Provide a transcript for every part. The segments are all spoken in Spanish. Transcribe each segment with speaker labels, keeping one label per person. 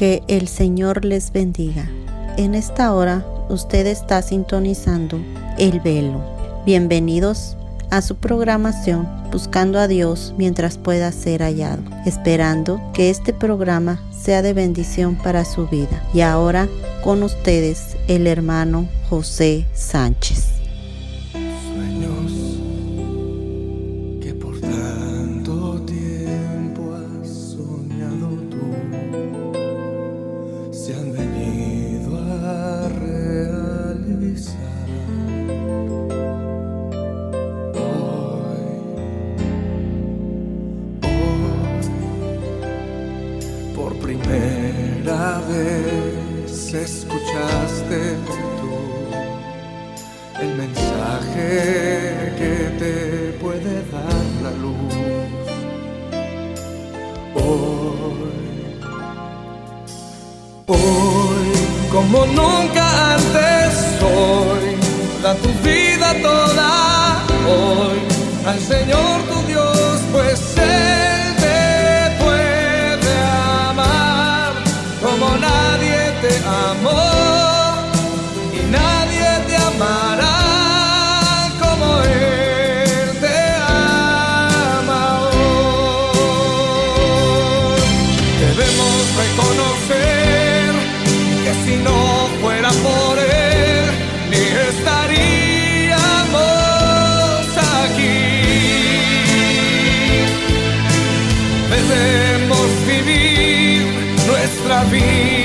Speaker 1: Que el Señor les bendiga. En esta hora usted está sintonizando el velo. Bienvenidos a su programación Buscando a Dios mientras pueda ser hallado, esperando que este programa sea de bendición para su vida. Y ahora con ustedes el hermano José Sánchez. Be.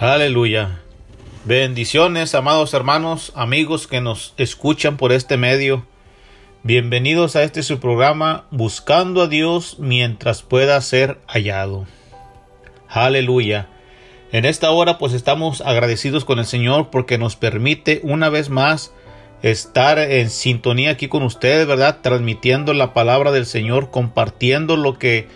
Speaker 2: Aleluya. Bendiciones, amados hermanos, amigos que nos escuchan por este medio. Bienvenidos a este su programa Buscando a Dios mientras pueda ser hallado. Aleluya. En esta hora pues estamos agradecidos con el Señor porque nos permite una vez más estar en sintonía aquí con ustedes, ¿verdad? Transmitiendo la palabra del Señor, compartiendo lo que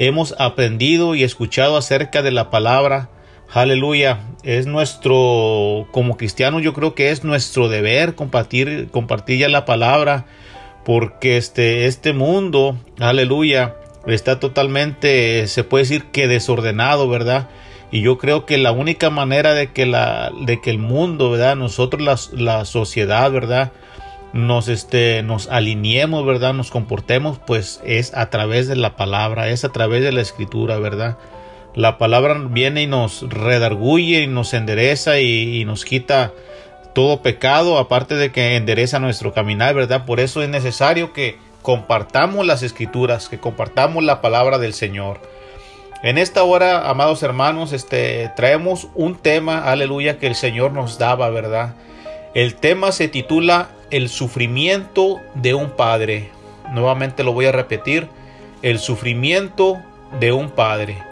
Speaker 2: hemos aprendido y escuchado acerca de la palabra Aleluya. Es nuestro, como cristianos, yo creo que es nuestro deber compartir, compartir ya la palabra, porque este, este mundo, aleluya, está totalmente, se puede decir que desordenado, ¿verdad? Y yo creo que la única manera de que, la, de que el mundo, ¿verdad? Nosotros, la, la sociedad, ¿verdad? Nos, este, nos alineemos, ¿verdad? Nos comportemos, pues es a través de la palabra, es a través de la escritura, ¿verdad? La palabra viene y nos redarguye y nos endereza y, nos quita todo pecado, aparte de que endereza nuestro caminar, ¿verdad? Por eso es necesario que compartamos las escrituras, que compartamos la palabra del Señor. En esta hora, amados hermanos, este traemos un tema, aleluya, que el Señor nos daba, ¿verdad? El tema se titula El sufrimiento de un padre. Nuevamente lo voy a repetir, el sufrimiento de un padre.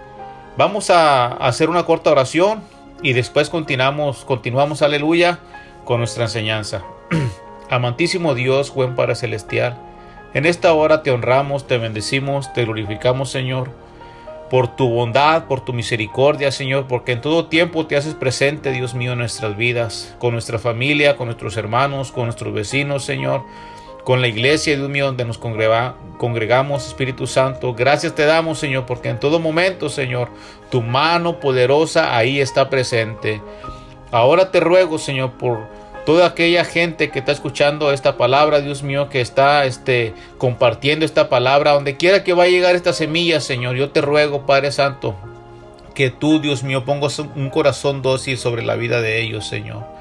Speaker 2: Vamos a hacer una corta oración y después continuamos, continuamos, aleluya, con nuestra enseñanza. Amantísimo Dios, buen Padre Celestial, en esta hora te honramos, te bendecimos, te glorificamos, Señor, por tu bondad, por tu misericordia, Señor, porque en todo tiempo te haces presente, Dios mío, en nuestras vidas, con nuestra familia, con nuestros hermanos, con nuestros vecinos, Señor, con la iglesia, Dios mío, donde nos congregamos, Espíritu Santo. Gracias te damos, Señor, porque en todo momento, Señor, tu mano poderosa ahí está presente. Ahora te ruego, Señor, por toda aquella gente que está escuchando esta palabra, Dios mío, que está este, compartiendo esta palabra, donde quiera que vaya a llegar esta semilla, Señor, yo te ruego, Padre Santo, que tú, Dios mío, pongas un corazón dócil sobre la vida de ellos, Señor.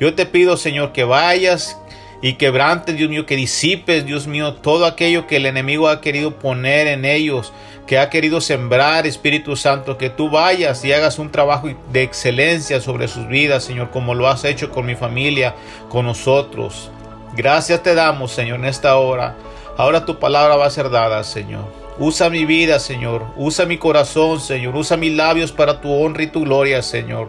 Speaker 2: Yo te pido, Señor, que vayas y quebrante, Dios mío, que disipes, Dios mío, todo aquello que el enemigo ha querido poner en ellos, que ha querido sembrar, Espíritu Santo, que tú vayas y hagas un trabajo de excelencia sobre sus vidas, Señor, como lo has hecho con mi familia, con nosotros. Gracias te damos, Señor, en esta hora. Ahora tu palabra va a ser dada, Señor. Usa mi vida, Señor. Usa mi corazón, Señor. Usa mis labios para tu honra y tu gloria, Señor.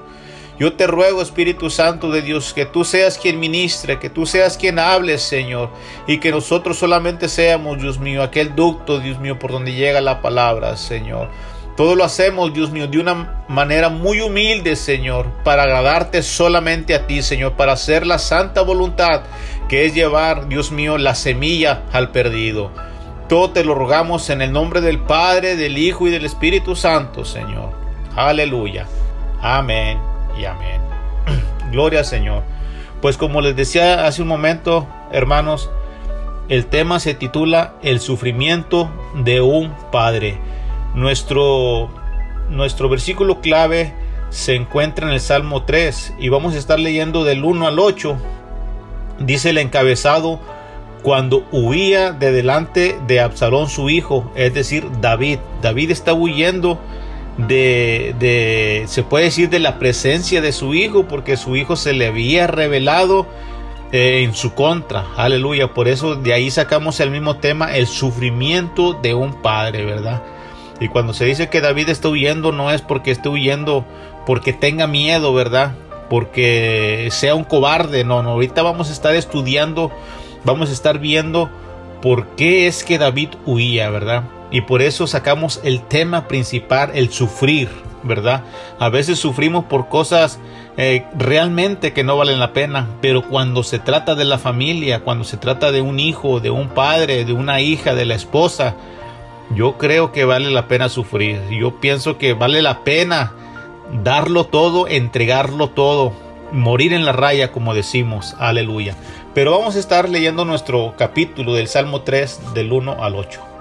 Speaker 2: Yo te ruego, Espíritu Santo de Dios, que tú seas quien ministre, que tú seas quien hable, Señor, y que nosotros solamente seamos, Dios mío, aquel ducto, Dios mío, por donde llega la palabra, Señor. Todo lo hacemos, Dios mío, de una manera muy humilde, Señor, para agradarte solamente a ti, Señor, para hacer la santa voluntad, que es llevar, Dios mío, la semilla al perdido. Todo te lo rogamos en el nombre del Padre, del Hijo y del Espíritu Santo, Señor. Aleluya. Amén y amén. Gloria al Señor. Pues como les decía hace un momento, hermanos, el tema se titula El sufrimiento de un padre. Nuestro, nuestro versículo clave se encuentra en el Salmo 3 y vamos a estar leyendo del 1 al 8. Dice el encabezado, cuando huía de delante de Absalón su hijo, es decir, David. David está huyendo de, de, se puede decir, de la presencia de su hijo, porque su hijo se le había revelado eh, en su contra. Aleluya. Por eso de ahí sacamos el mismo tema, el sufrimiento de un padre, ¿verdad? Y cuando se dice que David está huyendo, no es porque esté huyendo porque tenga miedo, ¿verdad? Porque sea un cobarde, no, no. Ahorita vamos a estar estudiando, vamos a estar viendo por qué es que David huía, ¿verdad? Y por eso sacamos el tema principal, el sufrir, ¿verdad? A veces sufrimos por cosas eh, realmente que no valen la pena, pero cuando se trata de la familia, cuando se trata de un hijo, de un padre, de una hija, de la esposa, yo creo que vale la pena sufrir. Yo pienso que vale la pena darlo todo, entregarlo todo, morir en la raya, como decimos, aleluya. Pero vamos a estar leyendo nuestro capítulo del Salmo 3 del 1 al 8.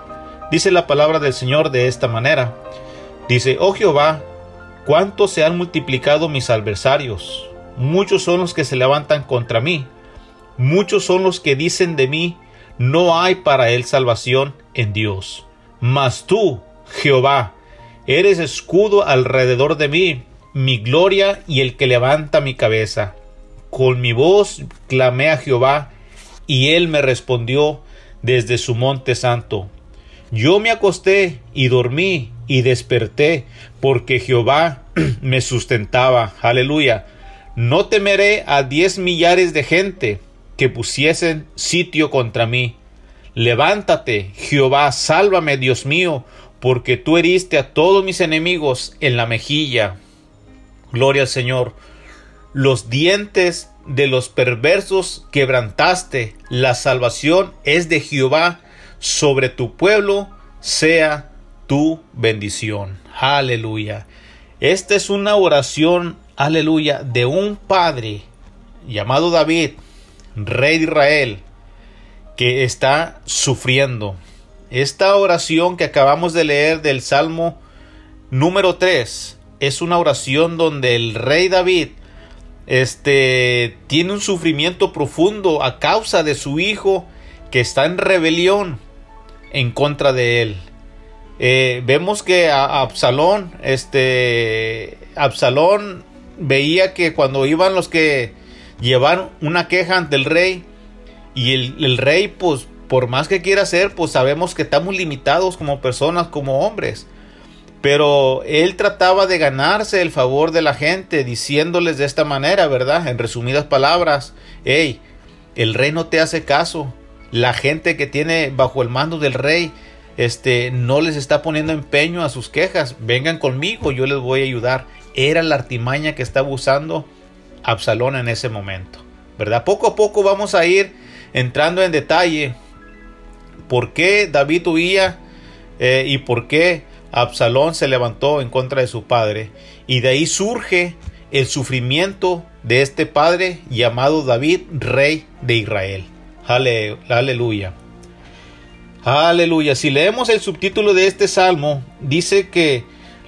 Speaker 2: Dice la palabra del Señor de esta manera. Dice, oh Jehová, cuánto se han multiplicado mis adversarios. Muchos son los que se levantan contra mí. Muchos son los que dicen de mí, no hay para él salvación en Dios. Mas tú, Jehová, eres escudo alrededor de mí, mi gloria y el que levanta mi cabeza. Con mi voz clamé a Jehová, y él me respondió desde su monte santo. Yo me acosté y dormí y desperté, porque Jehová me sustentaba. Aleluya. No temeré a diez millares de gente que pusiesen sitio contra mí. Levántate, Jehová, sálvame, Dios mío, porque tú heriste a todos mis enemigos en la mejilla. Gloria al Señor. Los dientes de los perversos quebrantaste. La salvación es de Jehová sobre tu pueblo sea tu bendición. Aleluya. Esta es una oración, aleluya, de un padre llamado David, rey de Israel, que está sufriendo. Esta oración que acabamos de leer del Salmo número 3 es una oración donde el rey David este tiene un sufrimiento profundo a causa de su hijo que está en rebelión en contra de él. Eh, vemos que Absalón, este, Absalón veía que cuando iban los que llevaron una queja ante el rey, y el, rey, pues, por más que quiera hacer, pues sabemos que estamos limitados como personas, como hombres. Pero él trataba de ganarse el favor de la gente, diciéndoles de esta manera, ¿verdad? En resumidas palabras, hey, el rey no te hace caso. La gente que tiene bajo el mando del rey este, no les está poniendo empeño a sus quejas. Vengan conmigo, yo les voy a ayudar. Era la artimaña que estaba usando Absalón en ese momento. ¿Verdad? Poco a poco vamos a ir entrando en detalle por qué David huía eh, y por qué Absalón se levantó en contra de su padre. Y de ahí surge el sufrimiento de este padre llamado David, rey de Israel. Aleluya. Aleluya. Si leemos el subtítulo de este salmo, dice que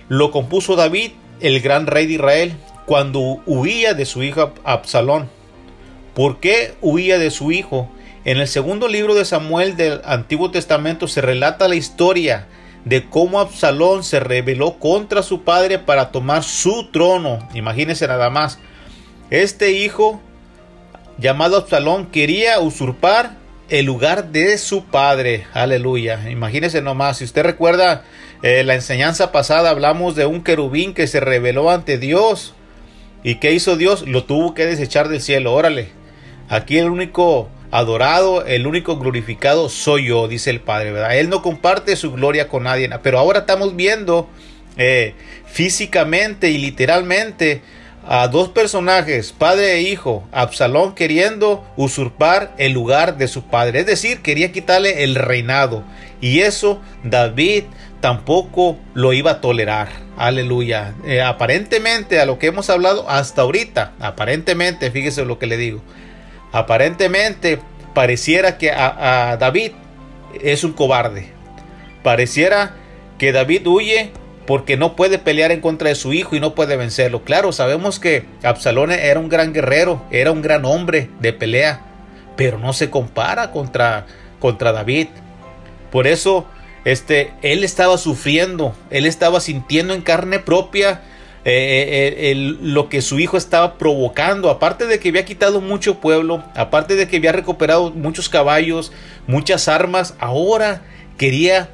Speaker 2: lo compuso David, el gran rey de Israel, cuando huía de su hijo Absalón. ¿Por qué huía de su hijo? En el segundo libro de Samuel del Antiguo Testamento se relata la historia de cómo Absalón se rebeló contra su padre para tomar su trono. Imagínense nada más. Este hijo llamado Absalón quería usurpar el lugar de su padre. Aleluya. Imagínese nomás, si usted recuerda eh, la enseñanza pasada, hablamos de un querubín que se rebeló ante Dios. ¿Y qué hizo Dios? Lo tuvo que desechar del cielo. Órale. Aquí el único adorado, el único glorificado soy yo, dice el Padre. Él no comparte su gloria con nadie. Pero ahora estamos viendo eh, físicamente y literalmente a dos personajes, padre e hijo, Absalón queriendo usurpar el lugar de su padre, es decir, quería quitarle el reinado. Y eso David tampoco lo iba a tolerar. Aleluya. Eh, aparentemente, a lo que hemos hablado hasta ahorita, aparentemente, fíjese lo que le digo, aparentemente pareciera que a David es un cobarde. Pareciera que David huye porque no puede pelear en contra de su hijo y no puede vencerlo. Claro, sabemos que Absalón era un gran guerrero, era un gran hombre de pelea, pero no se compara contra, contra David. Por eso, este, él estaba sufriendo, él estaba sintiendo en carne propia eh, eh, lo que su hijo estaba provocando. Aparte de que había quitado mucho pueblo, aparte de que había recuperado muchos caballos, muchas armas, ahora quería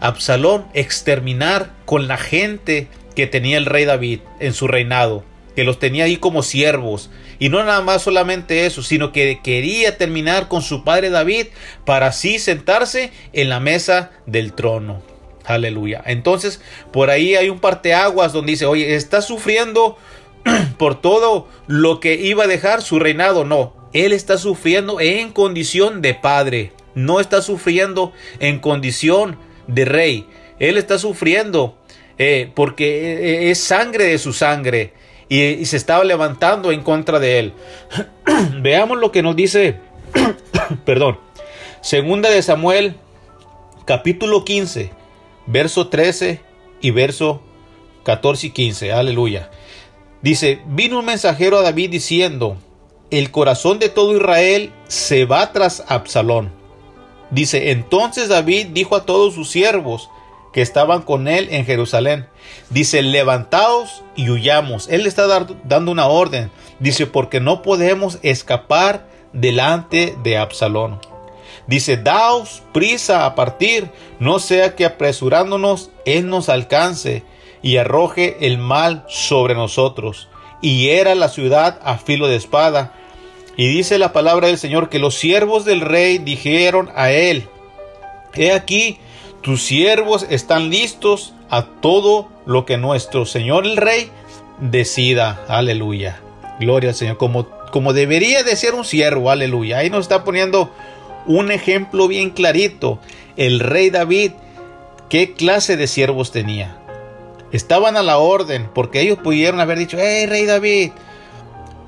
Speaker 2: Absalón exterminar con la gente que tenía el rey David en su reinado, que los tenía ahí como siervos. Y no nada más solamente eso, sino que quería terminar con su padre David para así sentarse en la mesa del trono. Aleluya. Entonces, por ahí hay un parteaguas donde dice, oye, está sufriendo por todo lo que iba a dejar su reinado. No, él está sufriendo en condición de padre. No está sufriendo en condición de rey. Él está sufriendo eh, porque eh, es sangre de su sangre y, se estaba levantando en contra de él. Veamos lo que nos dice, perdón, segunda de Samuel, capítulo 15, verso 13 y verso 14 y 15. Aleluya. Dice, vino un mensajero a David diciendo, el corazón de todo Israel se va tras Absalón Dice, entonces David dijo a todos sus siervos que estaban con él en Jerusalén, dice, levantaos y huyamos. Él está dando una orden. Dice, porque no podemos escapar delante de Absalón. Dice, daos prisa a partir, no sea que apresurándonos él nos alcance y arroje el mal sobre nosotros. Y era la ciudad a filo de espada y dice la palabra del Señor que los siervos del rey dijeron a él, He aquí, tus siervos están listos a todo lo que nuestro Señor el rey decida. Aleluya. Gloria al Señor. Como, como debería de ser un siervo. Aleluya. Ahí nos está poniendo un ejemplo bien clarito. El rey David, ¿qué clase de siervos tenía? Estaban a la orden porque ellos pudieron haber dicho, hey rey David,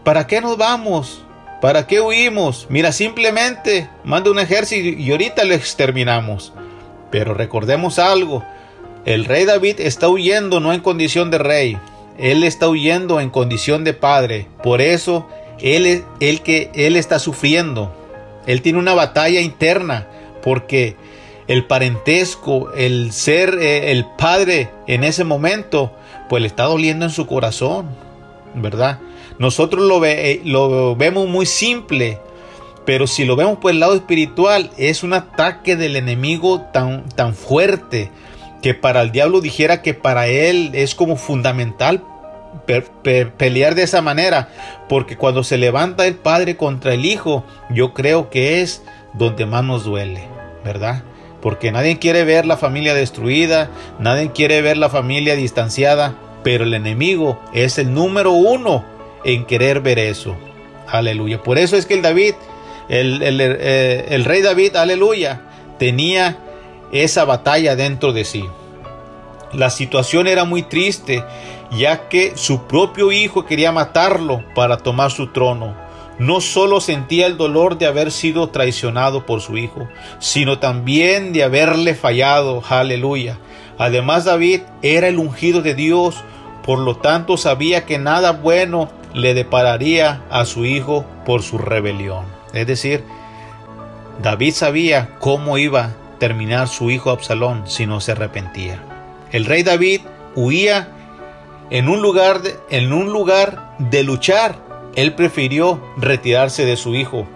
Speaker 2: ¿para qué nos vamos? ¿Para qué huimos? Mira, simplemente manda un ejército y ahorita lo exterminamos. Pero recordemos algo, el rey David está huyendo no en condición de rey, él está huyendo en condición de padre. Por eso él, él, que, él está sufriendo. Él tiene una batalla interna porque el parentesco, el ser eh, el padre en ese momento, pues le está doliendo en su corazón, ¿verdad? Nosotros lo, eh, lo vemos muy simple, pero si lo vemos por el lado espiritual, es un ataque del enemigo tan, tan fuerte que para el diablo dijera que para él es como fundamental pelear de esa manera, porque cuando se levanta el padre contra el hijo, yo creo que es donde más nos duele, ¿verdad? Porque nadie quiere ver la familia destruida, nadie quiere ver la familia distanciada, pero el enemigo es el número uno en querer ver eso. Aleluya. Por eso es que el David, el, eh, el rey David, aleluya, tenía esa batalla dentro de sí. La situación era muy triste, ya que su propio hijo quería matarlo para tomar su trono. No solo sentía el dolor de haber sido traicionado por su hijo, sino también de haberle fallado. Aleluya. Además David era el ungido de Dios, por lo tanto sabía que nada bueno le depararía a su hijo por su rebelión. Es decir, David sabía cómo iba a terminar su hijo Absalón si no se arrepentía. El rey David huía en un lugar de, en un lugar de luchar. Él prefirió retirarse de su hijo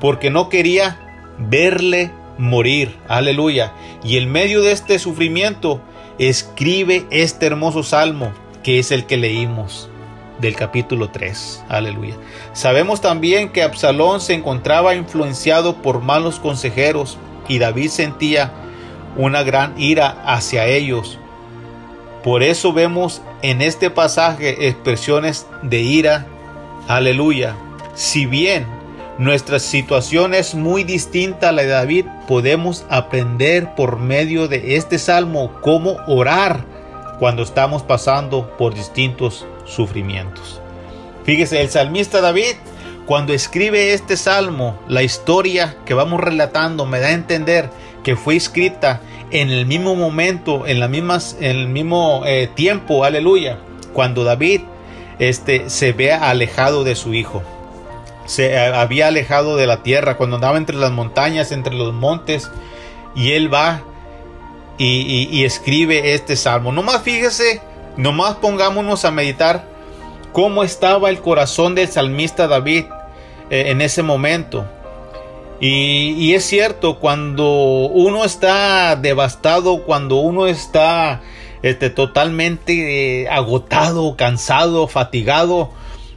Speaker 2: porque no quería verle morir. Aleluya. Y en medio de este sufrimiento escribe este hermoso salmo que es el que leímos del capítulo 3. Aleluya. Sabemos también que Absalón se encontraba influenciado por malos consejeros y David sentía una gran ira hacia ellos por eso vemos en este pasaje expresiones de ira. Aleluya. Si bien nuestra situación es muy distinta a la de David, podemos aprender por medio de este salmo cómo orar cuando estamos pasando por distintos sufrimientos. Fíjese, el salmista David, cuando escribe este salmo, la historia que vamos relatando me da a entender que fue escrita en el mismo momento, en, la mismas, en el mismo eh, tiempo, aleluya, cuando David este, se ve alejado de su hijo. Se eh, había alejado de la tierra, cuando andaba entre las montañas, entre los montes, y él va y, escribe este salmo. Nomás fíjese, nomás pongámonos a meditar cómo estaba el corazón del salmista David eh, en ese momento. Y, es cierto, cuando uno está devastado, cuando uno está este, totalmente eh, agotado, cansado, fatigado,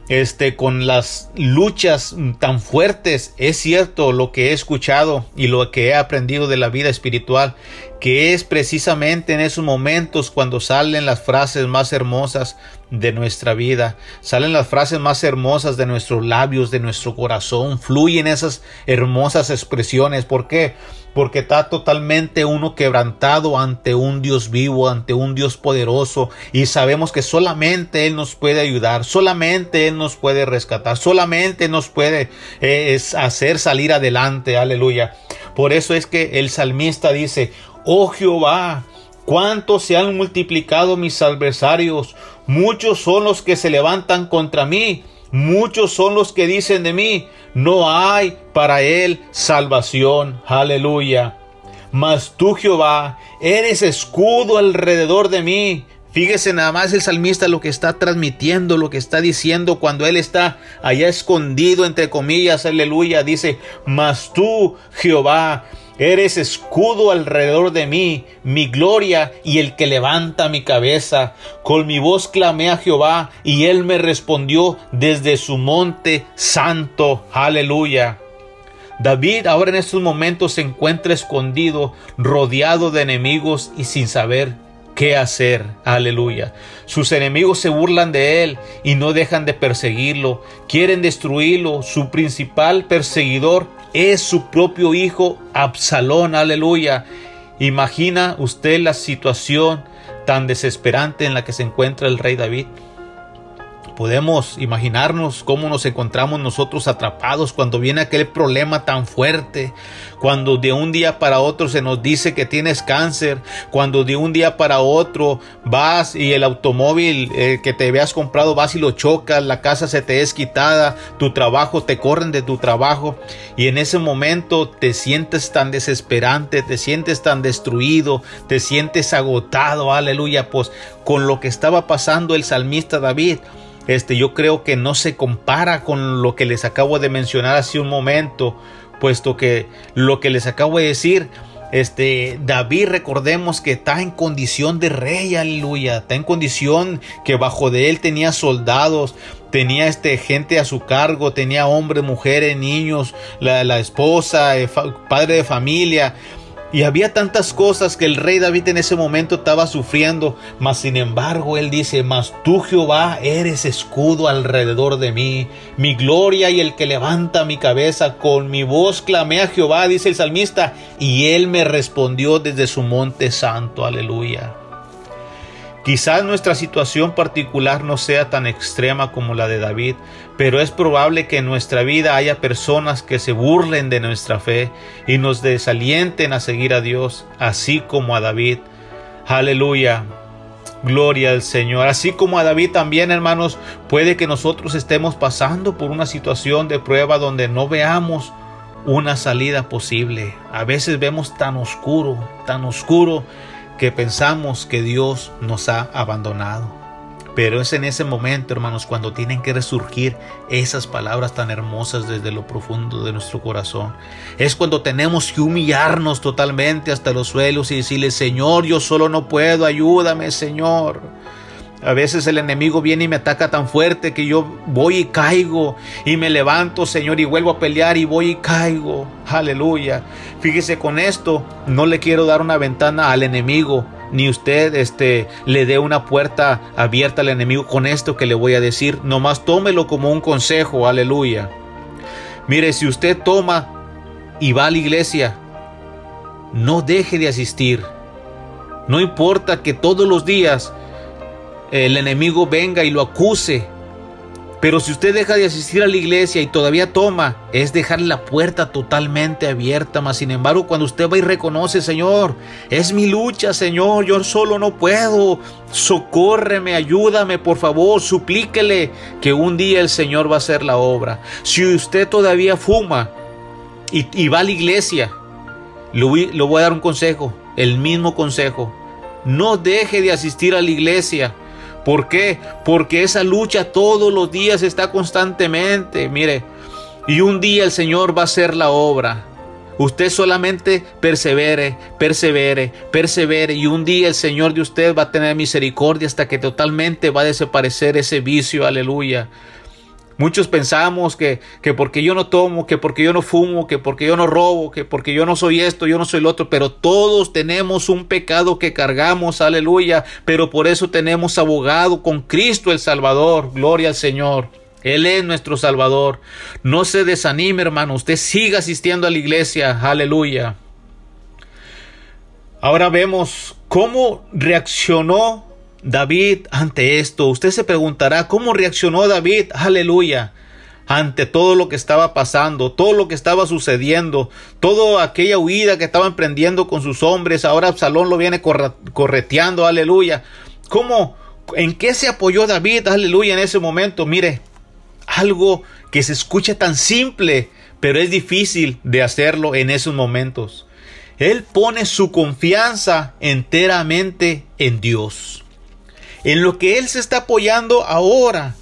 Speaker 2: este, con las luchas tan fuertes, es cierto lo que he escuchado y lo que he aprendido de la vida espiritual, que es precisamente en esos momentos cuando salen las frases más hermosas de nuestra vida, salen las frases más hermosas de nuestros labios, de nuestro corazón, fluyen esas hermosas expresiones. ¿Por qué? Porque está totalmente uno quebrantado ante un Dios vivo, ante un Dios poderoso y sabemos que solamente Él nos puede ayudar, solamente Él nos puede rescatar, solamente nos puede eh, hacer salir adelante, aleluya. Por eso es que el salmista dice, Oh Jehová, cuánto se han multiplicado mis adversarios, muchos son los que se levantan contra mí, muchos son los que dicen de mí, no hay para él salvación. Aleluya. Mas tú, Jehová, eres escudo alrededor de mí. Fíjese nada más el salmista lo que está transmitiendo, lo que está diciendo cuando él está allá escondido, entre comillas, aleluya. Dice, mas tú, Jehová, Eres escudo alrededor de mí, mi gloria y el que levanta mi cabeza. Con mi voz clamé a Jehová y él me respondió desde su monte santo. Aleluya. David ahora en estos momentos se encuentra escondido, rodeado de enemigos y sin saber qué hacer. Aleluya. Sus enemigos se burlan de él y no dejan de perseguirlo. Quieren destruirlo. Su principal perseguidor es su propio hijo Absalón, aleluya. Imagina usted la situación tan desesperante en la que se encuentra el rey David. Podemos imaginarnos cómo nos encontramos nosotros atrapados cuando viene aquel problema tan fuerte, cuando de un día para otro se nos dice que tienes cáncer, cuando de un día para otro vas y el automóvil eh, que te habías comprado vas y lo chocas, la casa se te es quitada, tu trabajo te corren de tu trabajo y en ese momento te sientes tan desesperante, te sientes tan destruido, te sientes agotado, aleluya, pues con lo que estaba pasando el salmista David este, yo creo que no se compara con lo que les acabo de mencionar hace un momento, puesto que lo que les acabo de decir este David recordemos que está en condición de rey, aleluya, está en condición que bajo de él tenía soldados, tenía este gente a su cargo, tenía hombres, mujeres, niños, la, la esposa, eh, padre de familia, y había tantas cosas que el rey David en ese momento estaba sufriendo, mas sin embargo él dice, mas tú Jehová eres escudo alrededor de mí, mi gloria y el que levanta mi cabeza, con mi voz clamé a Jehová, dice el salmista, y él me respondió desde su monte santo, aleluya. Quizás nuestra situación particular no sea tan extrema como la de David, pero es probable que en nuestra vida haya personas que se burlen de nuestra fe y nos desalienten a seguir a Dios, así como a David. Aleluya. Gloria al Señor. Así como a David también, hermanos, puede que nosotros estemos pasando por una situación de prueba donde no veamos una salida posible. A veces vemos tan oscuro, tan oscuro que pensamos que Dios nos ha abandonado. Pero es en ese momento, hermanos, cuando tienen que resurgir esas palabras tan hermosas desde lo profundo de nuestro corazón. Es cuando tenemos que humillarnos totalmente hasta los suelos y decirle, Señor, yo solo no puedo, ayúdame, Señor. A veces el enemigo viene y me ataca tan fuerte que yo voy y caigo y me levanto, Señor, y vuelvo a pelear y voy y caigo. Aleluya. Fíjese con esto, no le quiero dar una ventana al enemigo, ni usted este le dé una puerta abierta al enemigo con esto que le voy a decir, nomás tómelo como un consejo. Aleluya. Mire, si usted toma y va a la iglesia, no deje de asistir. No importa que todos los días el enemigo venga y lo acuse. Pero si usted deja de asistir a la iglesia y todavía toma, es dejar la puerta totalmente abierta. Mas sin embargo, cuando usted va y reconoce, Señor, es mi lucha, Señor, yo solo no puedo. Socórreme, ayúdame, por favor, suplíquele que un día el Señor va a hacer la obra. Si usted todavía fuma y, va a la iglesia, lo voy a dar un consejo, el mismo consejo. No deje de asistir a la iglesia ¿Por qué? Porque esa lucha todos los días está constantemente, mire, y un día el Señor va a hacer la obra. Usted solamente persevere, persevere, persevere y un día el Señor de usted va a tener misericordia hasta que totalmente va a desaparecer ese vicio, aleluya. Muchos pensamos que, que, porque yo no tomo, que porque yo no fumo, que porque yo no robo, que porque yo no soy esto, yo no soy lo otro, pero todos tenemos un pecado que cargamos, aleluya, pero por eso tenemos abogado con Cristo el Salvador, gloria al Señor. Él es nuestro Salvador. No se desanime, hermano, usted siga asistiendo a la iglesia, aleluya. Ahora vemos cómo reaccionó David ante esto. Usted se preguntará, ¿cómo reaccionó David? Aleluya. Ante todo lo que estaba pasando, todo lo que estaba sucediendo, toda aquella huida que estaba emprendiendo con sus hombres, ahora Absalón lo viene correteando, aleluya. ¿Cómo? ¿En qué se apoyó David? Aleluya en ese momento. Mire, algo que se escucha tan simple, pero es difícil de hacerlo en esos momentos. Él pone su confianza enteramente en Dios en lo que Él se está apoyando ahora.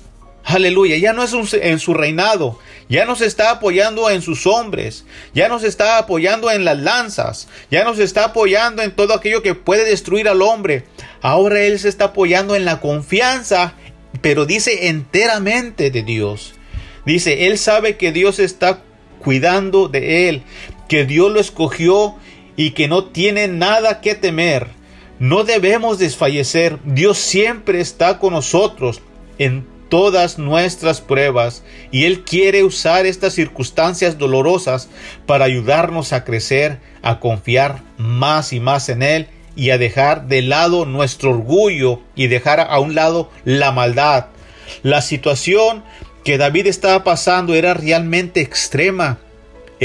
Speaker 2: Aleluya, ya no es en su reinado, ya no se está apoyando en sus hombres, ya no se está apoyando en las lanzas, ya no se está apoyando en todo aquello que puede destruir al hombre. Ahora Él se está apoyando en la confianza, pero dice enteramente de Dios. Dice, Él sabe que Dios está cuidando de Él, que Dios lo escogió y que no tiene nada que temer. No debemos desfallecer. Dios siempre está con nosotros en todas nuestras pruebas y Él quiere usar estas circunstancias dolorosas para ayudarnos a crecer, a confiar más y más en Él y a dejar de lado nuestro orgullo y dejar a un lado la maldad. La situación que David estaba pasando era realmente extrema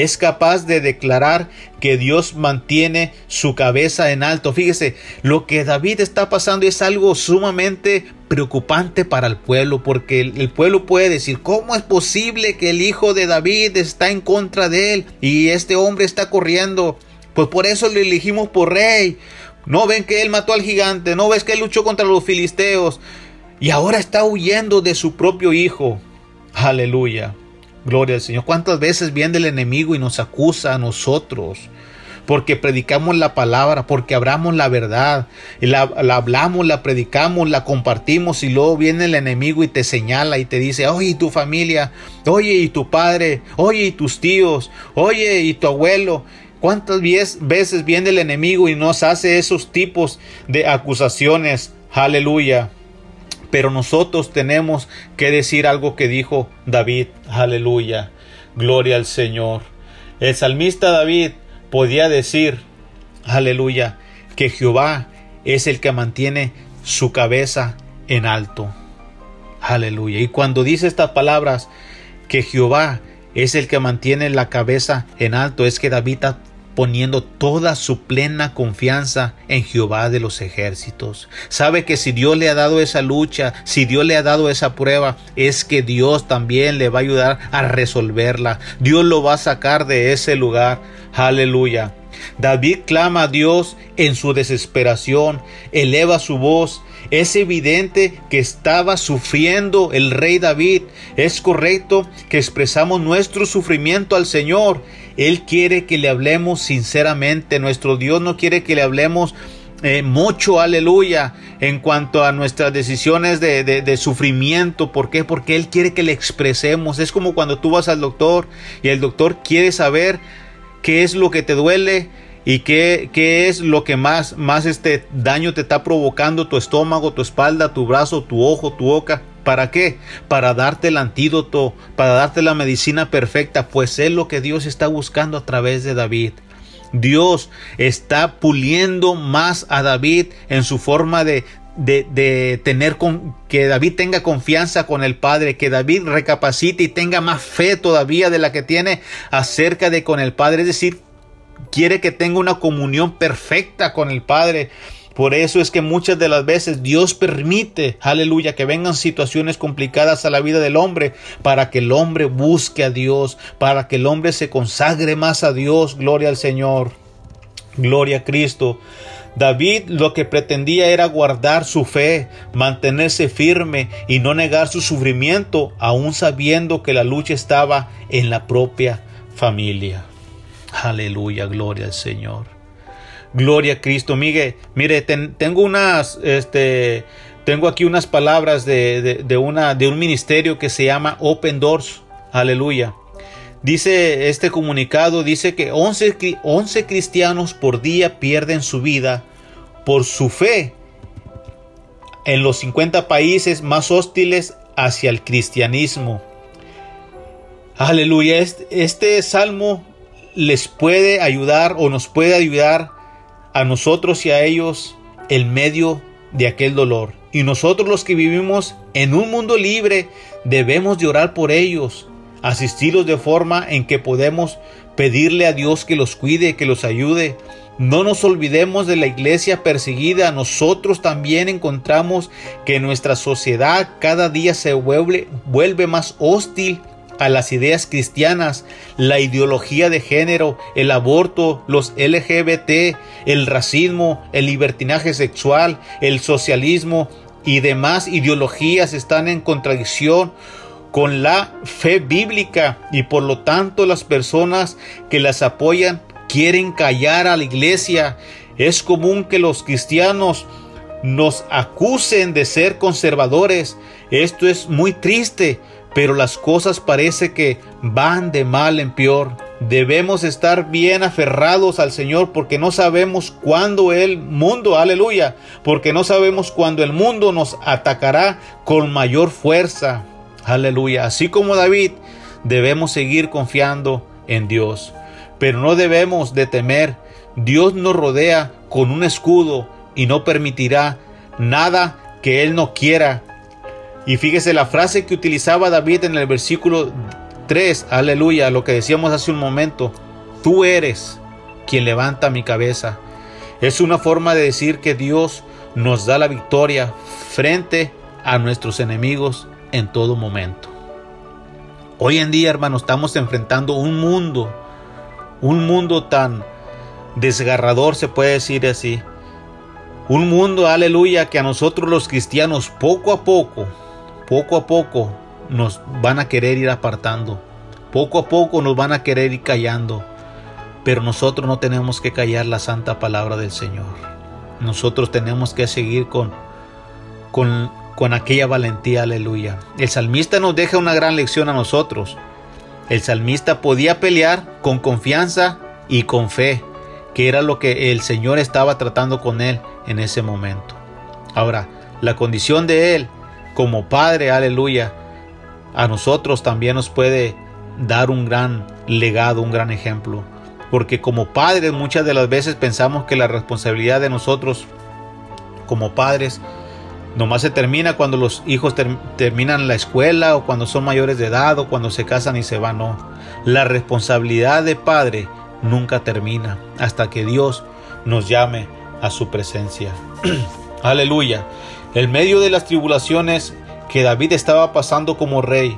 Speaker 2: es capaz de declarar que Dios mantiene su cabeza en alto. Fíjese, lo que David está pasando es algo sumamente preocupante para el pueblo, porque el, pueblo puede decir, ¿cómo es posible que el hijo de David está en contra de él y este hombre está corriendo? Pues por eso lo elegimos por rey. No ven que él mató al gigante, no ves que él luchó contra los filisteos y ahora está huyendo de su propio hijo. Aleluya. Gloria al Señor. ¿Cuántas veces viene el enemigo y nos acusa a nosotros? porque predicamos la palabra, porque hablamos la verdad, la, la, hablamos, la predicamos, la compartimos y luego viene el enemigo y te señala y te dice, oye, y tu familia, oye, y tu padre, oye, y tus tíos, oye, y tu abuelo. ¿Cuántas veces viene el enemigo y nos hace esos tipos de acusaciones? Aleluya. Pero nosotros tenemos que decir algo que dijo David. Aleluya. Gloria al Señor. El salmista David podía decir, aleluya, que Jehová es el que mantiene su cabeza en alto. Aleluya. Y cuando dice estas palabras, que Jehová es el que mantiene la cabeza en alto, es que David poniendo toda su plena confianza en Jehová de los ejércitos. Sabe que si Dios le ha dado esa lucha, si Dios le ha dado esa prueba, es que Dios también le va a ayudar a resolverla. Dios lo va a sacar de ese lugar. Aleluya. David clama a Dios en su desesperación, eleva su voz. Es evidente que estaba sufriendo el rey David. Es correcto que expresamos nuestro sufrimiento al Señor. Él quiere que le hablemos sinceramente. Nuestro Dios no quiere que le hablemos eh, mucho, aleluya, en cuanto a nuestras decisiones de, sufrimiento. ¿Por qué? Porque Él quiere que le expresemos. Es como cuando tú vas al doctor y el doctor quiere saber qué es lo que te duele y qué, qué es lo que más, más este daño te está provocando tu estómago, tu espalda, tu brazo, tu ojo, tu boca. ¿Para qué? Para darte el antídoto, para darte la medicina perfecta, pues es lo que Dios está buscando a través de David. Dios está puliendo más a David en su forma de, de, tener con, que David tenga confianza con el Padre, que David recapacite y tenga más fe todavía de la que tiene acerca de con el Padre, es decir, quiere que tenga una comunión perfecta con el Padre. Por eso es que muchas de las veces Dios permite, aleluya, que vengan situaciones complicadas a la vida del hombre para que el hombre busque a Dios, para que el hombre se consagre más a Dios. Gloria al Señor. Gloria a Cristo. David lo que pretendía era guardar su fe, mantenerse firme y no negar su sufrimiento, aun sabiendo que la lucha estaba en la propia familia. Aleluya, gloria al Señor. Gloria a Cristo. Mire, mire, tengo unas, este, tengo aquí unas palabras de, de, una, de un ministerio que se llama Open Doors. Aleluya. Dice este comunicado, dice que 11, 11 cristianos por día pierden su vida por su fe en los 50 países más hostiles hacia el cristianismo. Aleluya, este, este salmo les puede ayudar o nos puede ayudar a nosotros y a ellos en medio de aquel dolor. Y nosotros los que vivimos en un mundo libre debemos de orar por ellos, asistirlos de forma en que podemos pedirle a Dios que los cuide, que los ayude. No nos olvidemos de la iglesia perseguida. Nosotros también encontramos que nuestra sociedad cada día se vuelve, vuelve más hostil a las ideas cristianas, la ideología de género, el aborto, los LGBT, el racismo, el libertinaje sexual, el socialismo y demás ideologías están en contradicción con la fe bíblica y por lo tanto las personas que las apoyan quieren callar a la iglesia. Es común que los cristianos nos acusen de ser conservadores. Esto es muy triste pero las cosas parece que van de mal en peor. Debemos estar bien aferrados al Señor porque no sabemos cuándo el mundo, aleluya, porque no sabemos cuándo el mundo nos atacará con mayor fuerza, aleluya. Así como David, debemos seguir confiando en Dios, pero no debemos de temer. Dios nos rodea con un escudo y no permitirá nada que Él no quiera y fíjese la frase que utilizaba David en el versículo 3, aleluya, lo que decíamos hace un momento, tú eres quien levanta mi cabeza. Es una forma de decir que Dios nos da la victoria frente a nuestros enemigos en todo momento. Hoy en día, hermanos, estamos enfrentando un mundo, un mundo tan desgarrador, se puede decir así. Un mundo, aleluya, que a nosotros los cristianos poco a poco poco a poco nos van a querer ir apartando. Poco a poco nos van a querer ir callando. Pero nosotros no tenemos que callar la santa palabra del Señor. Nosotros tenemos que seguir con, con, con aquella valentía, aleluya. El salmista nos deja una gran lección a nosotros. El salmista podía pelear con confianza y con fe, que era lo que el Señor estaba tratando con él en ese momento. Ahora, la condición de él como padre, aleluya, a nosotros también nos puede dar un gran legado, un gran ejemplo. Porque como padres muchas de las veces pensamos que la responsabilidad de nosotros como padres nomás se termina cuando los hijos terminan la escuela o cuando son mayores de edad o cuando se casan y se van. No, la responsabilidad de padre nunca termina hasta que Dios nos llame a su presencia. Aleluya. En medio de las tribulaciones que David estaba pasando como rey,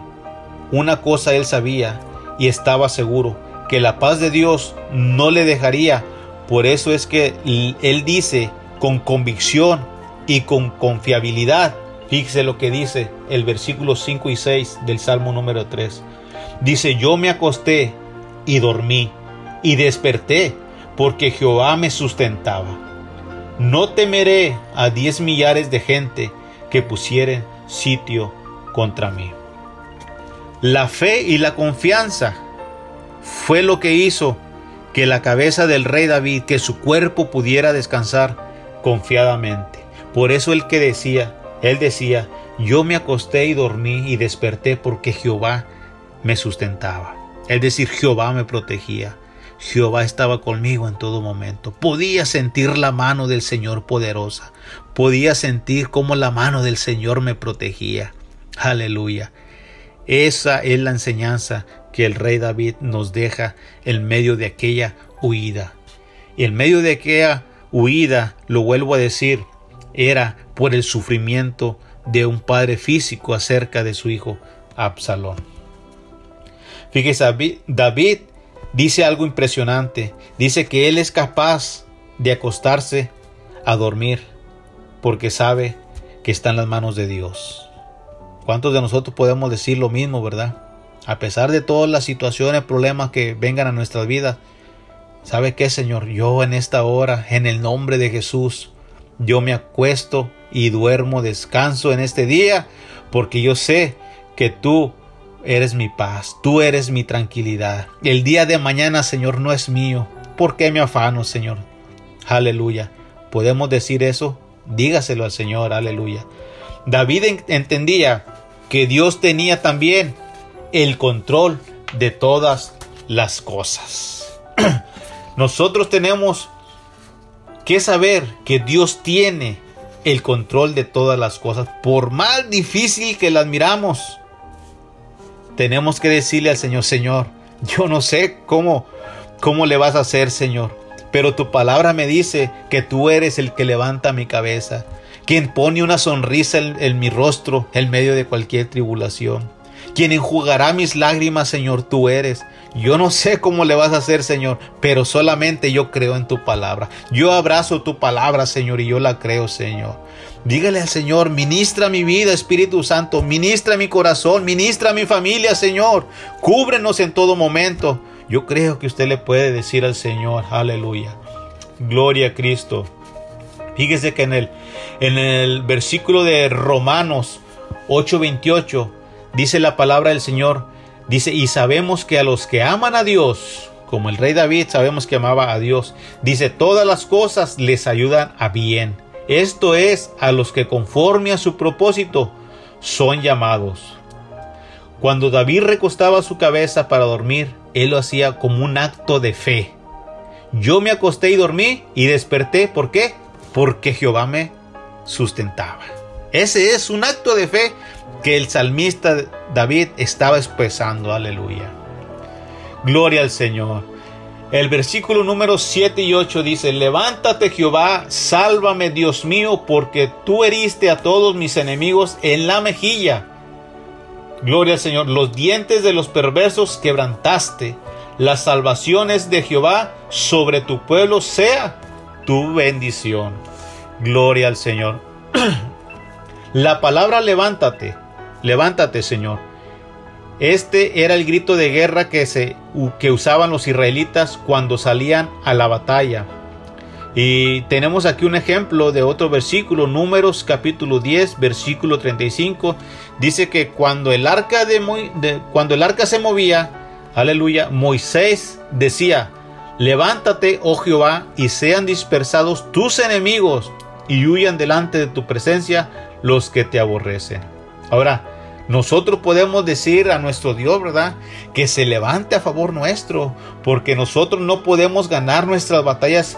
Speaker 2: una cosa él sabía y estaba seguro, que la paz de Dios no le dejaría. Por eso es que él dice con convicción y con confiabilidad, fíjese lo que dice el versículo 5 y 6 del Salmo número 3. Dice, yo me acosté y dormí y desperté porque Jehová me sustentaba. No temeré a diez millares de gente que pusieren sitio contra mí. La fe y la confianza fue lo que hizo que la cabeza del rey David, que su cuerpo pudiera descansar confiadamente. Por eso el que decía, él decía, yo me acosté y dormí y desperté porque Jehová me sustentaba. Es decir, Jehová me protegía. Jehová estaba conmigo en todo momento. Podía sentir la mano del Señor poderosa. Podía sentir cómo la mano del Señor me protegía. Aleluya. Esa es la enseñanza que el rey David nos deja en medio de aquella huida. Y en medio de aquella huida, lo vuelvo a decir, era por el sufrimiento de un padre físico acerca de su hijo Absalón. Fíjese, David dice algo impresionante. Dice que él es capaz de acostarse a dormir porque sabe que está en las manos de Dios. ¿Cuántos de nosotros podemos decir lo mismo, verdad? A pesar de todas las situaciones, problemas que vengan a nuestras vidas, ¿sabe qué, Señor? Yo en esta hora, en el nombre de Jesús, yo me acuesto y duermo, descanso en este día, porque yo sé que tú eres mi paz, tú eres mi tranquilidad. El día de mañana, Señor, no es mío. ¿Por qué me afano, Señor? Aleluya. ¿Podemos decir eso? Dígaselo al Señor, aleluya. David entendía que Dios tenía también el control de todas las cosas. Nosotros tenemos que saber que Dios tiene el control de todas las cosas, por más difícil que las miramos. Tenemos que decirle al Señor, Señor, yo no sé cómo cómo le vas a hacer, Señor, pero tu palabra me dice que tú eres el que levanta mi cabeza, quien pone una sonrisa en, mi rostro en medio de cualquier tribulación. Quien enjugará mis lágrimas, Señor, tú eres. Yo no sé cómo le vas a hacer, Señor, pero solamente yo creo en tu palabra. Yo abrazo tu palabra, Señor, y yo la creo, Señor. Dígale al Señor, ministra mi vida, Espíritu Santo, ministra mi corazón, ministra mi familia, Señor. Cúbrenos en todo momento. Yo creo que usted le puede decir al Señor, aleluya. Gloria a Cristo. Fíjese que en el, en el versículo de Romanos 8:28 dice la palabra del Señor, dice, y sabemos que a los que aman a Dios, como el rey David sabemos que amaba a Dios, dice, todas las cosas les ayudan a bien. Esto es a los que conforme a su propósito son llamados. Cuando David recostaba su cabeza para dormir, él lo hacía como un acto de fe. Yo me acosté y dormí y desperté. ¿Por qué? porque Jehová me sustentaba. Ese es un acto de fe que el salmista David estaba expresando. Aleluya. Gloria al Señor. El versículo número 7 y 8 dice, levántate Jehová, sálvame Dios mío, porque tú heriste a todos mis enemigos en la mejilla. Gloria al Señor, los dientes de los perversos quebrantaste, las salvaciones de Jehová sobre tu pueblo sea tu bendición. Gloria al Señor. La palabra levántate, levántate Señor. Este era el grito de guerra que, se, que usaban los israelitas cuando salían a la batalla. Y tenemos aquí un ejemplo de otro versículo, Números capítulo 10, versículo 35. Dice que cuando el arca, de, cuando el arca se movía, aleluya, Moisés decía, levántate, oh Jehová, y sean dispersados tus enemigos y huyan delante de tu presencia los que te aborrecen. Ahora, nosotros podemos decir a nuestro Dios, ¿verdad? Que se levante a favor nuestro, porque nosotros no podemos ganar nuestras batallas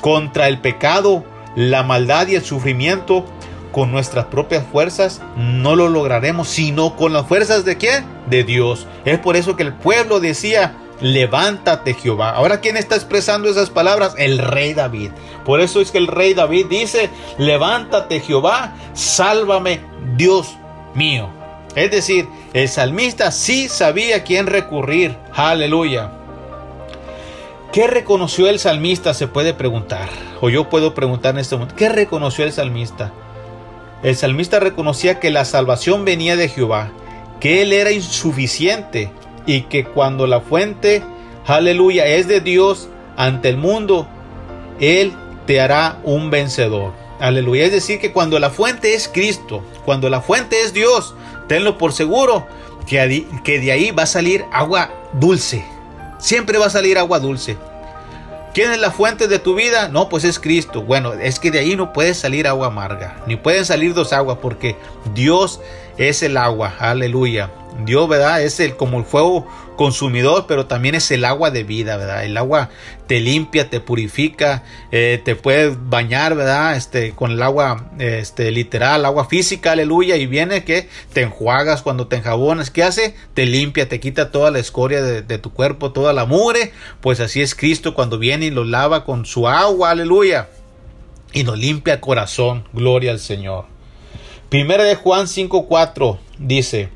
Speaker 2: contra el pecado, la maldad y el sufrimiento con nuestras propias fuerzas no lo lograremos, sino con las fuerzas de quién? De Dios. Es por eso que el pueblo decía, levántate Jehová. Ahora, ¿quién está expresando esas palabras? El rey David. Por eso es que el rey David dice, levántate Jehová, sálvame Dios mío. Es decir, el salmista sí sabía a quién recurrir. Aleluya. ¿Qué reconoció el salmista? Se puede preguntar. O yo puedo preguntar en este momento. ¿Qué reconoció el salmista? El salmista reconocía que la salvación venía de Jehová, que él era insuficiente y que cuando la fuente, aleluya, es de Dios ante el mundo, él te hará un vencedor. Aleluya. Es decir, que cuando la fuente es Cristo, cuando la fuente es Dios, tenlo por seguro que, que de ahí va a salir agua dulce. Siempre va a salir agua dulce. ¿Quién es la fuente de tu vida? No, pues es Cristo. Bueno, es que de ahí no puede salir agua amarga, ni pueden salir dos aguas, porque Dios es el agua. Aleluya. Dios, ¿verdad? Es el como el fuego consumidor, pero también es el agua de vida, ¿verdad? El agua te limpia, te purifica, eh, te puedes bañar, ¿verdad? Este, con el agua, este, literal, agua física, aleluya, y viene que te enjuagas cuando te enjabonas, ¿qué hace? Te limpia, te quita toda la escoria de, tu cuerpo, toda la mugre, pues así es Cristo cuando viene y lo lava con su agua, aleluya, y nos limpia corazón, gloria al Señor. Primera de Juan 5.4 dice,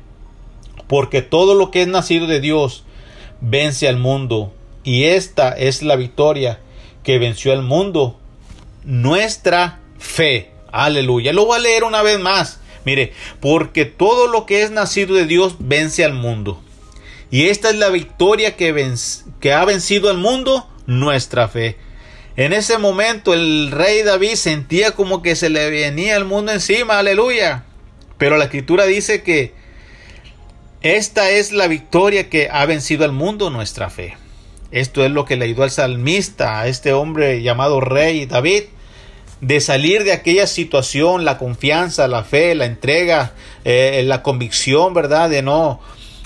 Speaker 2: porque todo lo que es nacido de Dios vence al mundo, y esta es la victoria que venció al mundo, nuestra fe. Aleluya. Lo voy a leer una vez más. Mire, porque todo lo que es nacido de Dios vence al mundo. Y esta es la victoria que, que ha vencido al mundo, nuestra fe. En ese momento el rey David sentía como que se le venía el mundo encima, aleluya. Pero la escritura dice que esta es la victoria que ha vencido al mundo, nuestra fe. Esto es lo que le ayudó al salmista, a este hombre llamado rey David, de salir de aquella situación, la confianza, la fe, la entrega, eh, la convicción, ¿verdad? De no,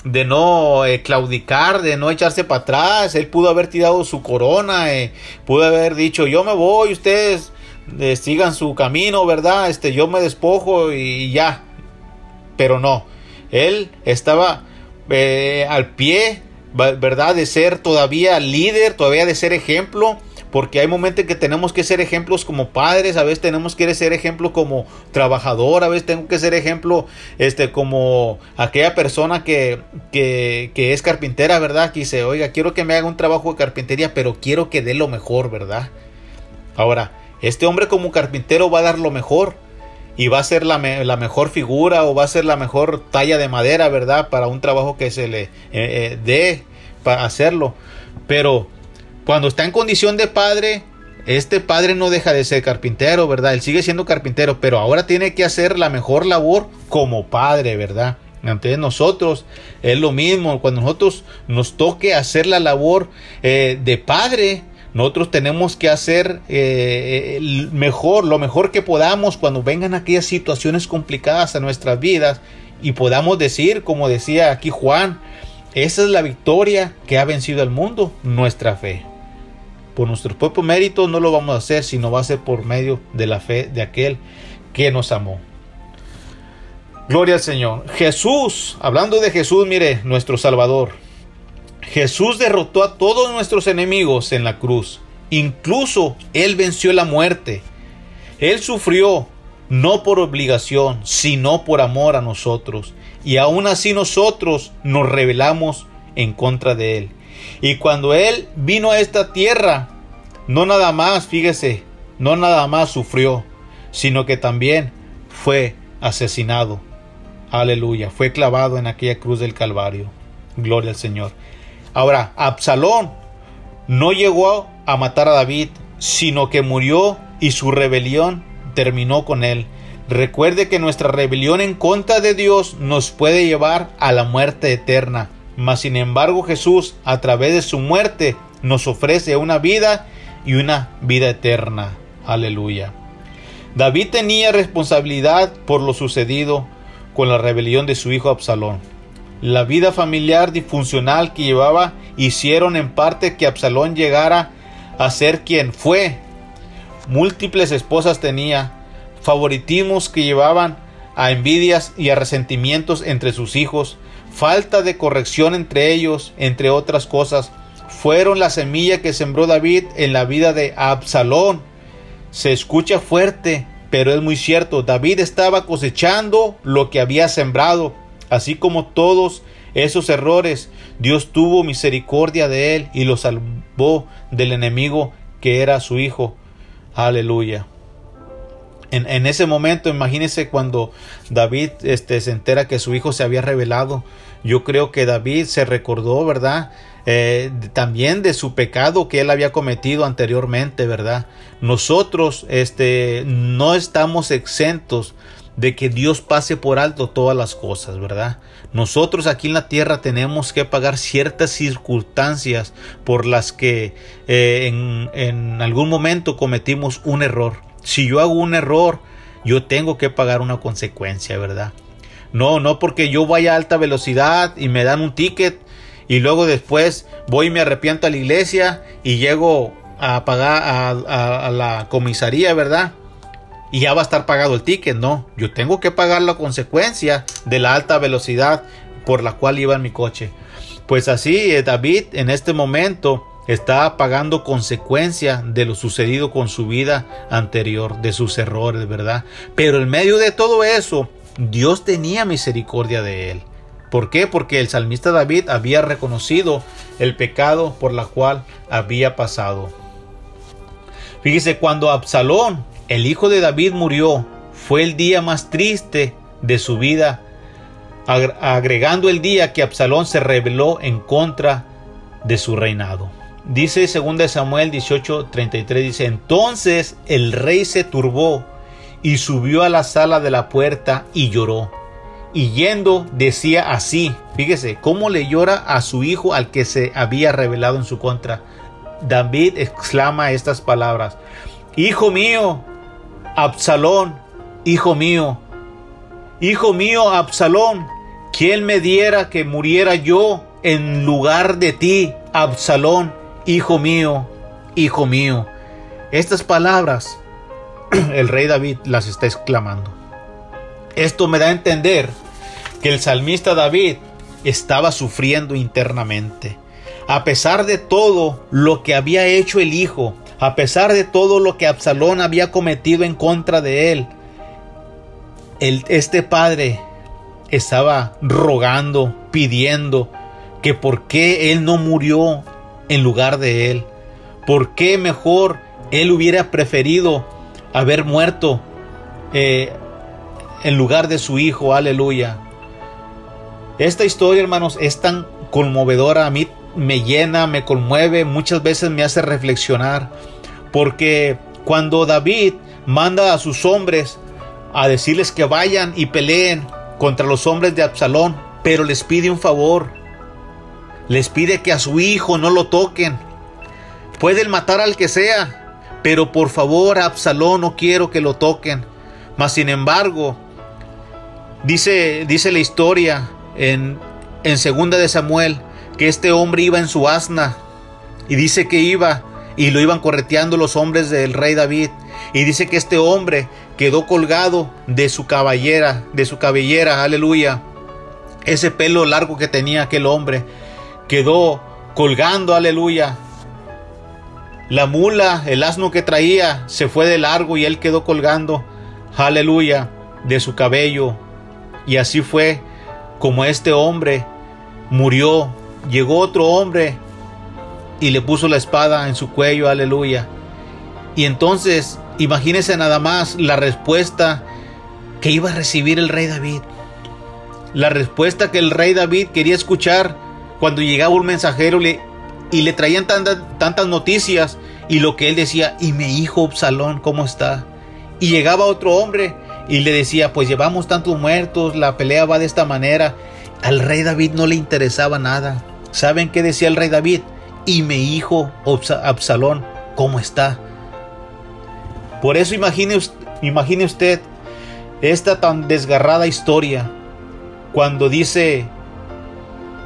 Speaker 2: de no eh, claudicar, de no echarse para atrás. Él pudo haber tirado su corona, eh, pudo haber dicho, yo me voy, ustedes sigan su camino, ¿verdad? Este, yo me despojo y ya. Pero no, él estaba eh, al pie, ¿verdad? De ser todavía líder, todavía de ser ejemplo. Porque hay momentos que tenemos que ser ejemplos como padres, a veces tenemos que ser ejemplo como trabajador, a veces tengo que ser ejemplo este, como aquella persona que, que, que es carpintera, ¿verdad? Que dice, oiga, quiero que me haga un trabajo de carpintería, pero quiero que dé lo mejor, ¿verdad? Ahora, este hombre como carpintero va a dar lo mejor, y va a ser la, mejor figura o va a ser la mejor talla de madera, ¿verdad? Para un trabajo que se le eh, eh, dé para hacerlo. Pero cuando está en condición de padre, este padre no deja de ser carpintero, ¿verdad? Él sigue siendo carpintero, pero ahora tiene que hacer la mejor labor como padre, ¿verdad? Entonces nosotros es lo mismo, cuando nosotros nos toque hacer la labor eh, de padre, nosotros tenemos que hacer eh, mejor, lo mejor que podamos cuando vengan aquellas situaciones complicadas a nuestras vidas y podamos decir, como decía aquí Juan, esa es la victoria que ha vencido al mundo, nuestra fe. Por nuestros propios méritos no lo vamos a hacer, sino va a ser por medio de la fe de aquel que nos amó. Gloria al Señor. Jesús, hablando de Jesús, mire, nuestro Salvador. Jesús derrotó a todos nuestros enemigos en la cruz. Incluso Él venció la muerte. Él sufrió no por obligación, sino por amor a nosotros. Y aún así nosotros nos rebelamos en contra de Él. Y cuando Él vino a esta tierra, no nada más, fíjese, no nada más sufrió, sino que también fue asesinado. Aleluya, fue clavado en aquella cruz del Calvario. Gloria al Señor. Ahora, Absalón no llegó a matar a David, sino que murió y su rebelión terminó con él. Recuerde que nuestra rebelión en contra de Dios nos puede llevar a la muerte eterna. Mas sin embargo Jesús, a través de su muerte, nos ofrece una vida y una vida eterna. Aleluya. David tenía responsabilidad por lo sucedido con la rebelión de su hijo Absalón. La vida familiar disfuncional que llevaba hicieron en parte que Absalón llegara a ser quien fue. Múltiples esposas tenía, favoritismos que llevaban a envidias y a resentimientos entre sus hijos, falta de corrección entre ellos, entre otras cosas, fueron la semilla que sembró David en la vida de Absalón. Se escucha fuerte, pero es muy cierto, David estaba cosechando lo que había sembrado, así como todos esos errores, Dios tuvo misericordia de él y lo salvó del enemigo que era su hijo. Aleluya. En, ese momento, imagínese cuando David este, se entera que su hijo se había revelado. Yo creo que David se recordó, ¿verdad? Eh, también de su pecado que él había cometido anteriormente, ¿verdad? Nosotros este, no estamos exentos de que Dios pase por alto todas las cosas, ¿verdad? Nosotros aquí en la tierra tenemos que pagar ciertas circunstancias por las que eh, en, en algún momento cometimos un error si yo hago un error, yo tengo que pagar una consecuencia, ¿verdad? No, no porque yo vaya a alta velocidad y me dan un ticket y luego después voy y me arrepiento a la iglesia y llego a pagar a, la comisaría, ¿verdad? Y ya va a estar pagado el ticket, no. Yo tengo que pagar la consecuencia de la alta velocidad por la cual iba en mi coche. Pues así, eh, David en este momento está pagando consecuencia de lo sucedido con su vida anterior, de sus errores, ¿verdad? Pero en medio de todo eso, Dios tenía misericordia de él. ¿Por qué? Porque el salmista David había reconocido el pecado por la cual había pasado. Fíjese, cuando Absalón, el hijo de David, murió, fue el día más triste de su vida, agregando el día que Absalón se rebeló en contra de su reinado. Dice 2 Samuel 18:33, dice, entonces el rey se turbó y subió a la sala de la puerta y lloró. Y yendo decía así, fíjese, cómo le llora a su hijo al que se había revelado en su contra. David exclama estas palabras, Hijo mío, Absalón, hijo mío, hijo mío, Absalón, ¿quién me diera que muriera yo en lugar de ti, Absalón? Hijo mío, hijo mío. Estas palabras el rey David las está exclamando. Esto me da a entender que el salmista David estaba sufriendo internamente. A pesar de todo lo que había hecho el hijo, a pesar de todo lo que Absalón había cometido en contra de él, este padre estaba rogando, pidiendo que por qué él no murió en lugar de él? ¿Por qué mejor él hubiera preferido haber muerto eh, en lugar de su hijo? Aleluya. Esta historia, hermanos, es tan conmovedora. A mí me llena, me conmueve, muchas veces me hace reflexionar. Porque cuando David manda a sus hombres a decirles que vayan y peleen contra los hombres de Absalón, pero les pide un favor les pide que a su hijo no lo toquen. Pueden matar al que sea, pero por favor Absalón no quiero que lo toquen. Mas sin embargo, dice, dice la historia en, en segunda de Samuel que este hombre iba en su asna y dice que iba y lo iban correteando los hombres del rey David y dice que este hombre quedó colgado de su caballera, de su cabellera, aleluya. Ese pelo largo que tenía aquel hombre quedó colgando, aleluya. La mula, el asno que traía, se fue de largo y él quedó colgando, aleluya, de su cabello. Y así fue como este hombre murió. Llegó otro hombre y le puso la espada en su cuello, aleluya. Y entonces, imagínese nada más la respuesta que iba a recibir el rey David. La respuesta que el rey David quería escuchar cuando llegaba un mensajero y le traían tantas noticias y lo que él decía, y mi hijo Absalón, ¿cómo está? Y llegaba otro hombre y le decía, pues llevamos tantos muertos, la pelea va de esta manera. Al rey David no le interesaba nada. ¿Saben qué decía el rey David? Y mi hijo Absalón, ¿cómo está? Por eso imagine, imagine usted esta tan desgarrada historia cuando dice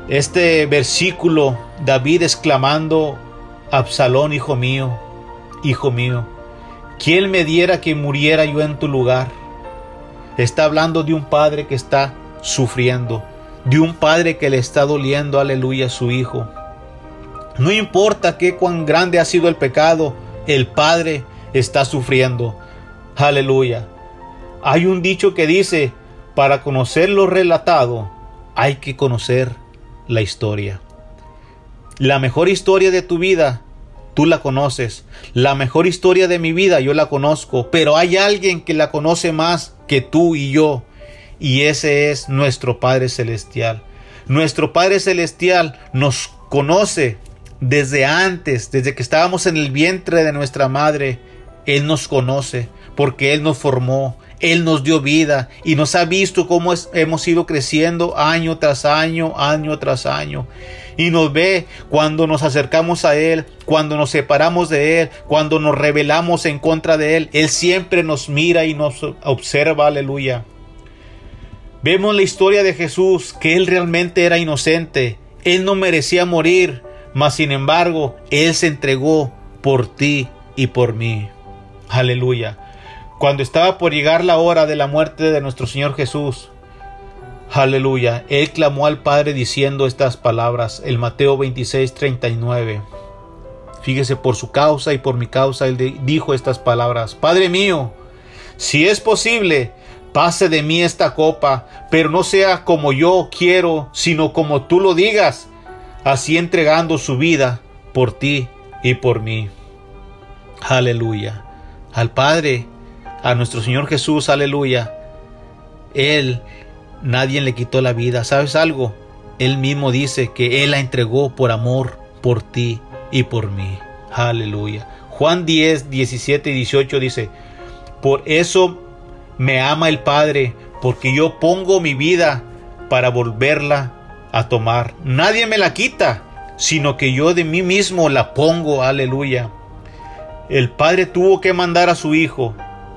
Speaker 2: este versículo, David exclamando, Absalón, hijo mío, hijo mío, ¿quién me diera que muriera yo en tu lugar? Está hablando de un padre que está sufriendo, de un padre que le está doliendo, aleluya, a su hijo. No importa qué cuán grande ha sido el pecado, el padre está sufriendo. Aleluya. Hay un dicho que dice, para conocer lo relatado, hay que conocer la historia. La mejor historia de tu vida tú la conoces. La mejor historia de mi vida yo la conozco, pero hay alguien que la conoce más que tú y yo, y ese es nuestro Padre Celestial. Nuestro Padre Celestial nos conoce desde antes, desde que estábamos en el vientre de nuestra madre. Él nos conoce porque Él nos formó, Él nos dio vida y nos ha visto cómo hemos ido creciendo año tras año, año tras año y nos ve cuando nos acercamos a Él, cuando nos separamos de Él, cuando nos rebelamos en contra de Él. Él siempre nos mira y nos observa, aleluya. Vemos la historia de Jesús, que Él realmente era inocente. Él no merecía morir, mas sin embargo, Él se entregó por ti y por mí. Aleluya. Cuando estaba por llegar la hora de la muerte de nuestro Señor Jesús, Aleluya. Él clamó al Padre diciendo estas palabras, el Mateo 26, 39. Fíjese, por su causa y por mi causa, él dijo estas palabras, Padre mío, si es posible, pase de mí esta copa, pero no sea como yo quiero, sino como tú lo digas, así entregando su vida por ti y por mí. Aleluya. Al Padre, a nuestro Señor Jesús, aleluya. Él Nadie le quitó la vida. ¿Sabes algo? Él mismo dice que Él la entregó por amor por ti y por mí. Aleluya. Juan 10, 17 y 18 dice, por eso me ama el Padre, porque yo pongo mi vida para volverla a tomar. Nadie me la quita, sino que yo de mí mismo la pongo. Aleluya. El Padre tuvo que mandar a su Hijo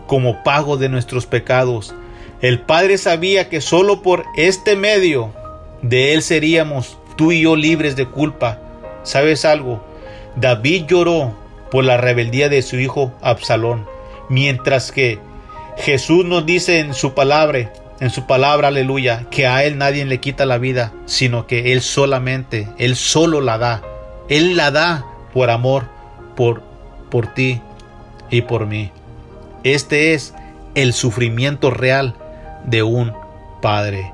Speaker 2: como pago de nuestros pecados el Padre sabía que solo por este medio de Él seríamos tú y yo libres de culpa. ¿Sabes algo? David lloró por la rebeldía de su hijo Absalón, mientras que Jesús nos dice en su palabra, en su palabra, aleluya, que a Él nadie le quita la vida, sino que Él solamente, Él solo la da. Él la da por amor, por, por ti y por mí. Este es el sufrimiento real de un padre.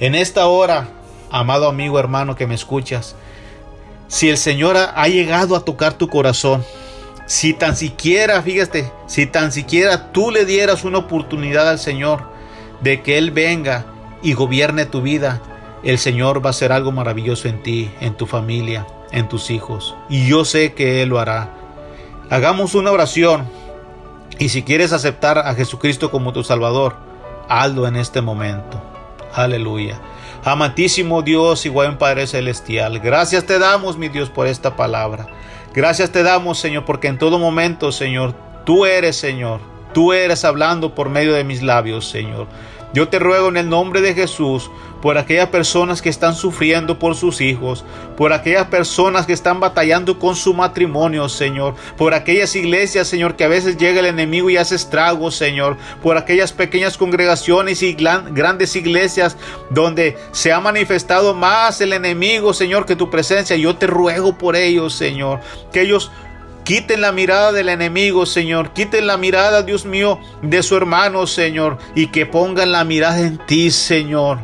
Speaker 2: En esta hora, amado amigo hermano que me escuchas, si el Señor ha llegado a tocar tu corazón, si tan siquiera, fíjate, si tan siquiera tú le dieras una oportunidad al Señor de que Él venga y gobierne tu vida, el Señor va a hacer algo maravilloso en ti, en tu familia, en tus hijos. Y yo sé que Él lo hará. Hagamos una oración. Y si quieres aceptar a Jesucristo como tu Salvador, hazlo en este momento. Aleluya. Amantísimo Dios y buen Padre Celestial, gracias te damos, mi Dios, por esta palabra. Gracias te damos, Señor, porque en todo momento, Señor, tú eres, Señor. Tú eres hablando por medio de mis labios, Señor. Yo te ruego en el nombre de Jesús por aquellas personas que están sufriendo por sus hijos, por aquellas personas que están batallando con su matrimonio, Señor, por aquellas iglesias, Señor, que a veces llega el enemigo y hace estragos, Señor, por aquellas pequeñas congregaciones y grandes iglesias donde se ha manifestado más el enemigo, Señor, que tu presencia. Yo te ruego por ellos, Señor, que ellos Quiten la mirada del enemigo, Señor. Quiten la mirada, Dios mío, de su hermano, Señor. Y que pongan la mirada en ti, Señor.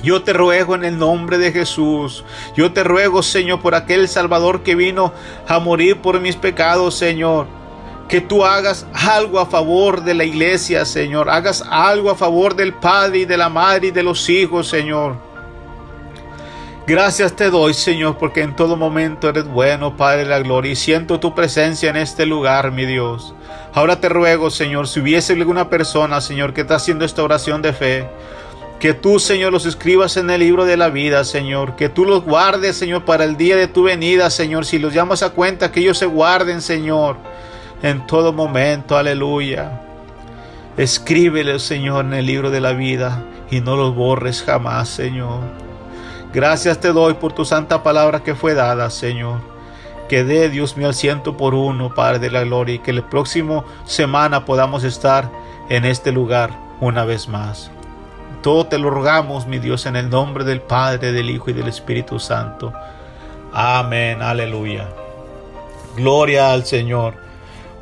Speaker 2: Yo te ruego en el nombre de Jesús. Yo te ruego, Señor, por aquel Salvador que vino a morir por mis pecados, Señor. Que tú hagas algo a favor de la iglesia, Señor. Hagas algo a favor del Padre y de la Madre y de los hijos, Señor Gracias te doy, Señor, porque en todo momento eres bueno, Padre de la gloria, y siento tu presencia en este lugar, mi Dios. Ahora te ruego, Señor, si hubiese alguna persona, Señor, que está haciendo esta oración de fe, que tú, Señor, los escribas en el libro de la vida, Señor. Que tú los guardes, Señor, para el día de tu venida, Señor. Si los llamas a cuenta, que ellos se guarden, Señor, en todo momento. Aleluya. Escríbelos, Señor, en el libro de la vida y no los borres jamás, Señor. Gracias te doy por tu santa palabra que fue dada, Señor. Que dé, Dios mío, al ciento por uno, Padre de la gloria, y que la próxima semana podamos estar en este lugar una vez más. Todo te lo rogamos, mi Dios, en el nombre del Padre, del Hijo y del Espíritu Santo. Amén, aleluya. Gloria al Señor.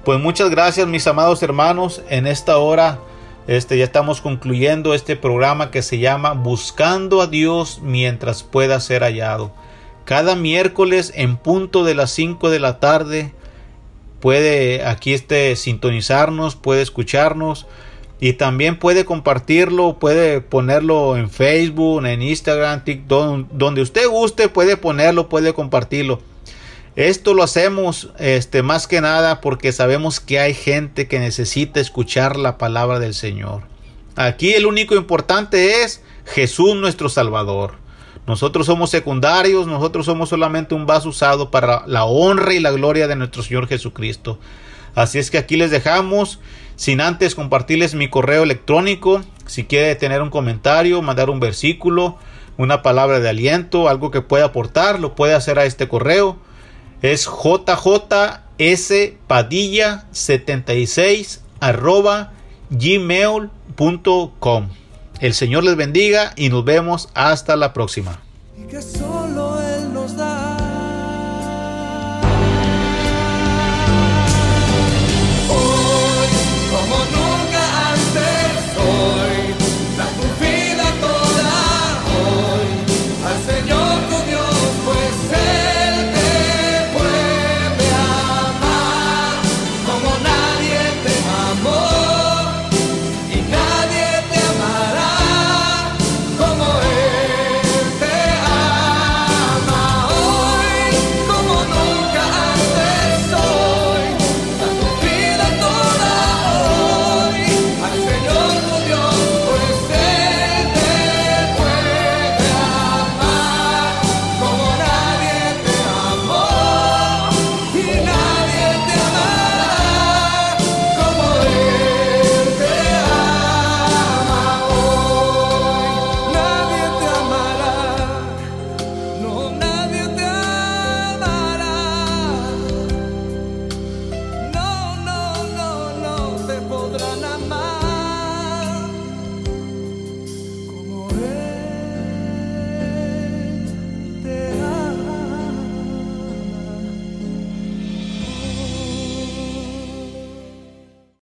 Speaker 2: Pues muchas gracias, mis amados hermanos. En esta hora, este, ya estamos concluyendo este programa que se llama Buscando a Dios mientras pueda ser hallado. Cada miércoles en punto de las 5 de la tarde puede aquí este sintonizarnos, puede escucharnos y también puede compartirlo, puede ponerlo en Facebook, en Instagram, TikTok, donde usted guste, puede ponerlo, puede compartirlo. Esto lo hacemos este más que nada porque sabemos que hay gente que necesita escuchar la palabra del Señor. Aquí el único importante es Jesús nuestro Salvador. Nosotros somos secundarios, nosotros somos solamente un vaso usado para la honra y la gloria de nuestro Señor Jesucristo. Así es que aquí les dejamos sin antes compartirles mi correo electrónico, si quiere tener un comentario, mandar un versículo, una palabra de aliento, algo que pueda aportar, lo puede hacer a este correo. Es jjspadilla76 arroba gmail.com. El Señor les bendiga y nos vemos hasta la próxima.